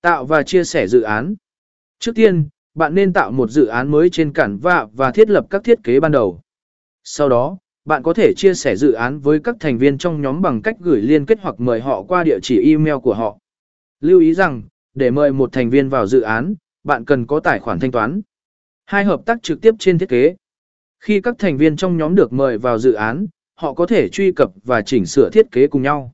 Tạo và chia sẻ dự án. Trước tiên, bạn nên tạo một dự án mới trên cản vạ và thiết lập các thiết kế ban đầu. Sau đó, bạn có thể chia sẻ dự án với các thành viên trong nhóm bằng cách gửi liên kết hoặc mời họ qua địa chỉ email của họ. Lưu ý rằng, để mời một thành viên vào dự án, bạn cần có tài khoản thanh toán. Hai hợp tác trực tiếp trên thiết kế. Khi các thành viên trong nhóm được mời vào dự án, họ có thể truy cập và chỉnh sửa thiết kế cùng nhau.